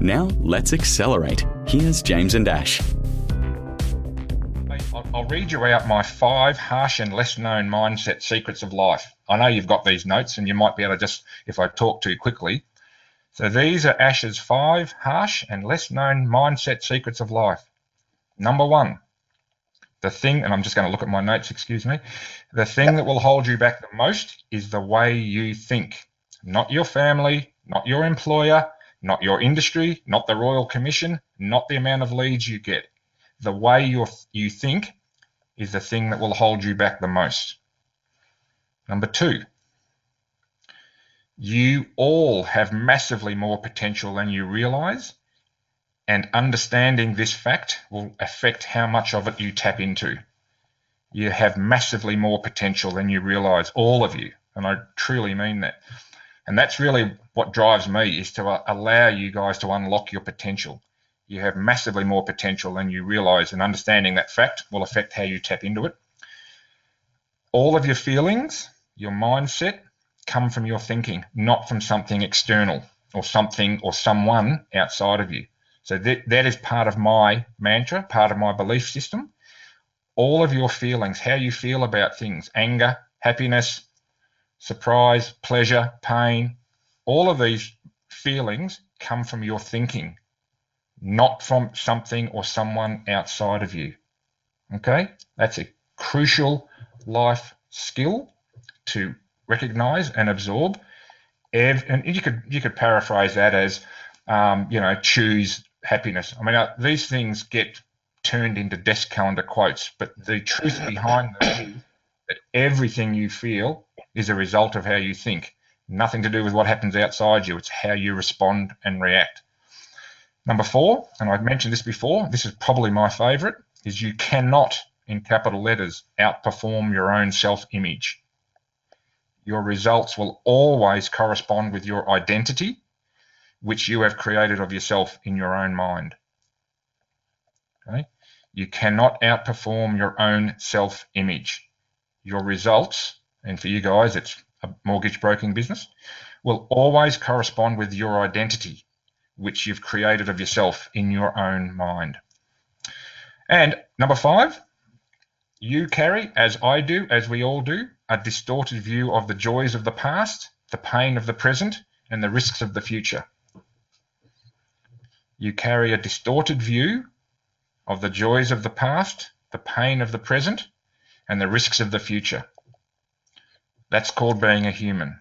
Now, let's accelerate. Here's James and Ash. I'll read you out my five harsh and less known mindset secrets of life. I know you've got these notes and you might be able to just, if I talk too quickly. So these are Ash's five harsh and less known mindset secrets of life. Number one, the thing, and I'm just going to look at my notes, excuse me. The thing that will hold you back the most is the way you think, not your family, not your employer, not your industry, not the Royal Commission, not the amount of leads you get. The way you you think is the thing that will hold you back the most. Number two, you all have massively more potential than you realize, and understanding this fact will affect how much of it you tap into. You have massively more potential than you realize, all of you, and I truly mean that. And that's really what drives me is to uh, allow you guys to unlock your potential. You have massively more potential than you realize, and understanding that fact will affect how you tap into it. All of your feelings, your mindset, come from your thinking, not from something external or something or someone outside of you. So that, that is part of my mantra, part of my belief system. All of your feelings, how you feel about things, anger, happiness, surprise, pleasure, pain, all of these feelings come from your thinking, not from something or someone outside of you. Okay? That's a crucial life skill to recognize and absorb. And you could you could paraphrase that as, um, you know, choose happiness. I mean, uh, these things get turned into desk calendar quotes, but the truth behind them is that everything you feel is a result of how you think. Nothing to do with what happens outside you, it's how you respond and react. Number four, and I've mentioned this before, this is probably my favorite, is you cannot, in capital letters, outperform your own self image. Your results will always correspond with your identity, which you have created of yourself in your own mind. Okay? You cannot outperform your own self image. Your results and for you guys, it's a mortgage broking business, will always correspond with your identity, which you've created of yourself in your own mind. And number five, you carry, as I do, as we all do, a distorted view of the joys of the past, the pain of the present, and the risks of the future. You carry a distorted view of the joys of the past, the pain of the present, and the risks of the future. That's called being a human.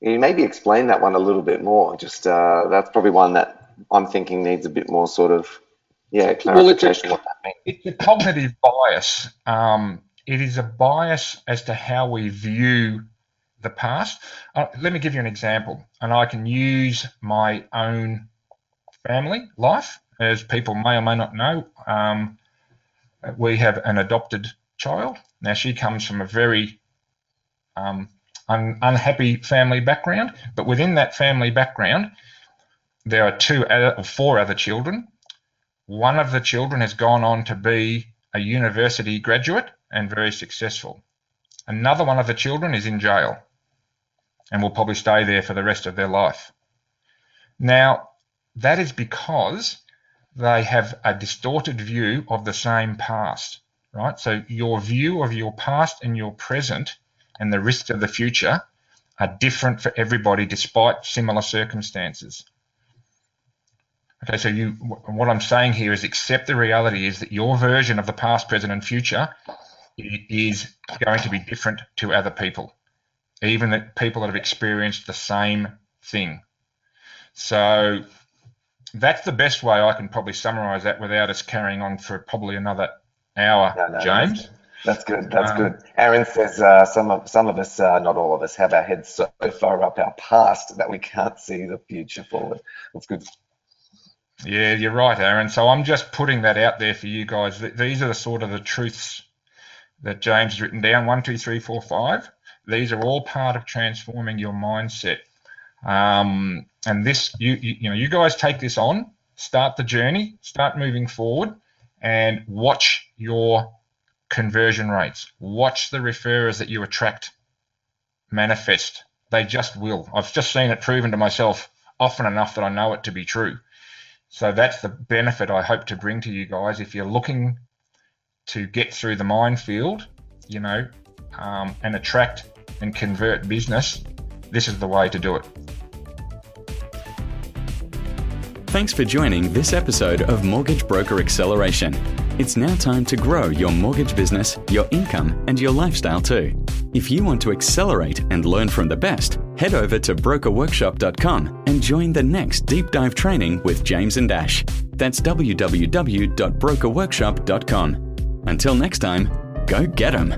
you maybe explain that one a little bit more. Just uh, that's probably one that I'm thinking needs a bit more sort of yeah clarification. Well, it's, a, it's a cognitive bias. Um, it is a bias as to how we view the past. Uh, let me give you an example, and I can use my own family life, as people may or may not know. Um, we have an adopted child. Now she comes from a very um, un- unhappy family background, but within that family background, there are two or four other children. One of the children has gone on to be a university graduate and very successful. Another one of the children is in jail and will probably stay there for the rest of their life. Now, that is because they have a distorted view of the same past, right? So your view of your past and your present and the risks of the future are different for everybody despite similar circumstances. Okay, so you, what I'm saying here is accept the reality is that your version of the past, present, and future is going to be different to other people, even the people that have experienced the same thing. So that's the best way I can probably summarize that without us carrying on for probably another hour, no, no, James. That's good. That's um, good. Aaron says uh, some of some of us, uh, not all of us, have our heads so far up our past that we can't see the future forward. That's good. Yeah, you're right, Aaron. So I'm just putting that out there for you guys. These are the sort of the truths that James has written down. One, two, three, four, five. These are all part of transforming your mindset. Um, and this, you, you, you know, you guys take this on, start the journey, start moving forward, and watch your conversion rates. Watch the referrers that you attract manifest. They just will. I've just seen it proven to myself often enough that I know it to be true. So that's the benefit I hope to bring to you guys. If you're looking to get through the minefield, you know, um, and attract and convert business, this is the way to do it. Thanks for joining this episode of Mortgage Broker Acceleration. It's now time to grow your mortgage business, your income, and your lifestyle too. If you want to accelerate and learn from the best, head over to brokerworkshop.com and join the next deep dive training with James and Ash. That's www.brokerworkshop.com. Until next time, go get 'em.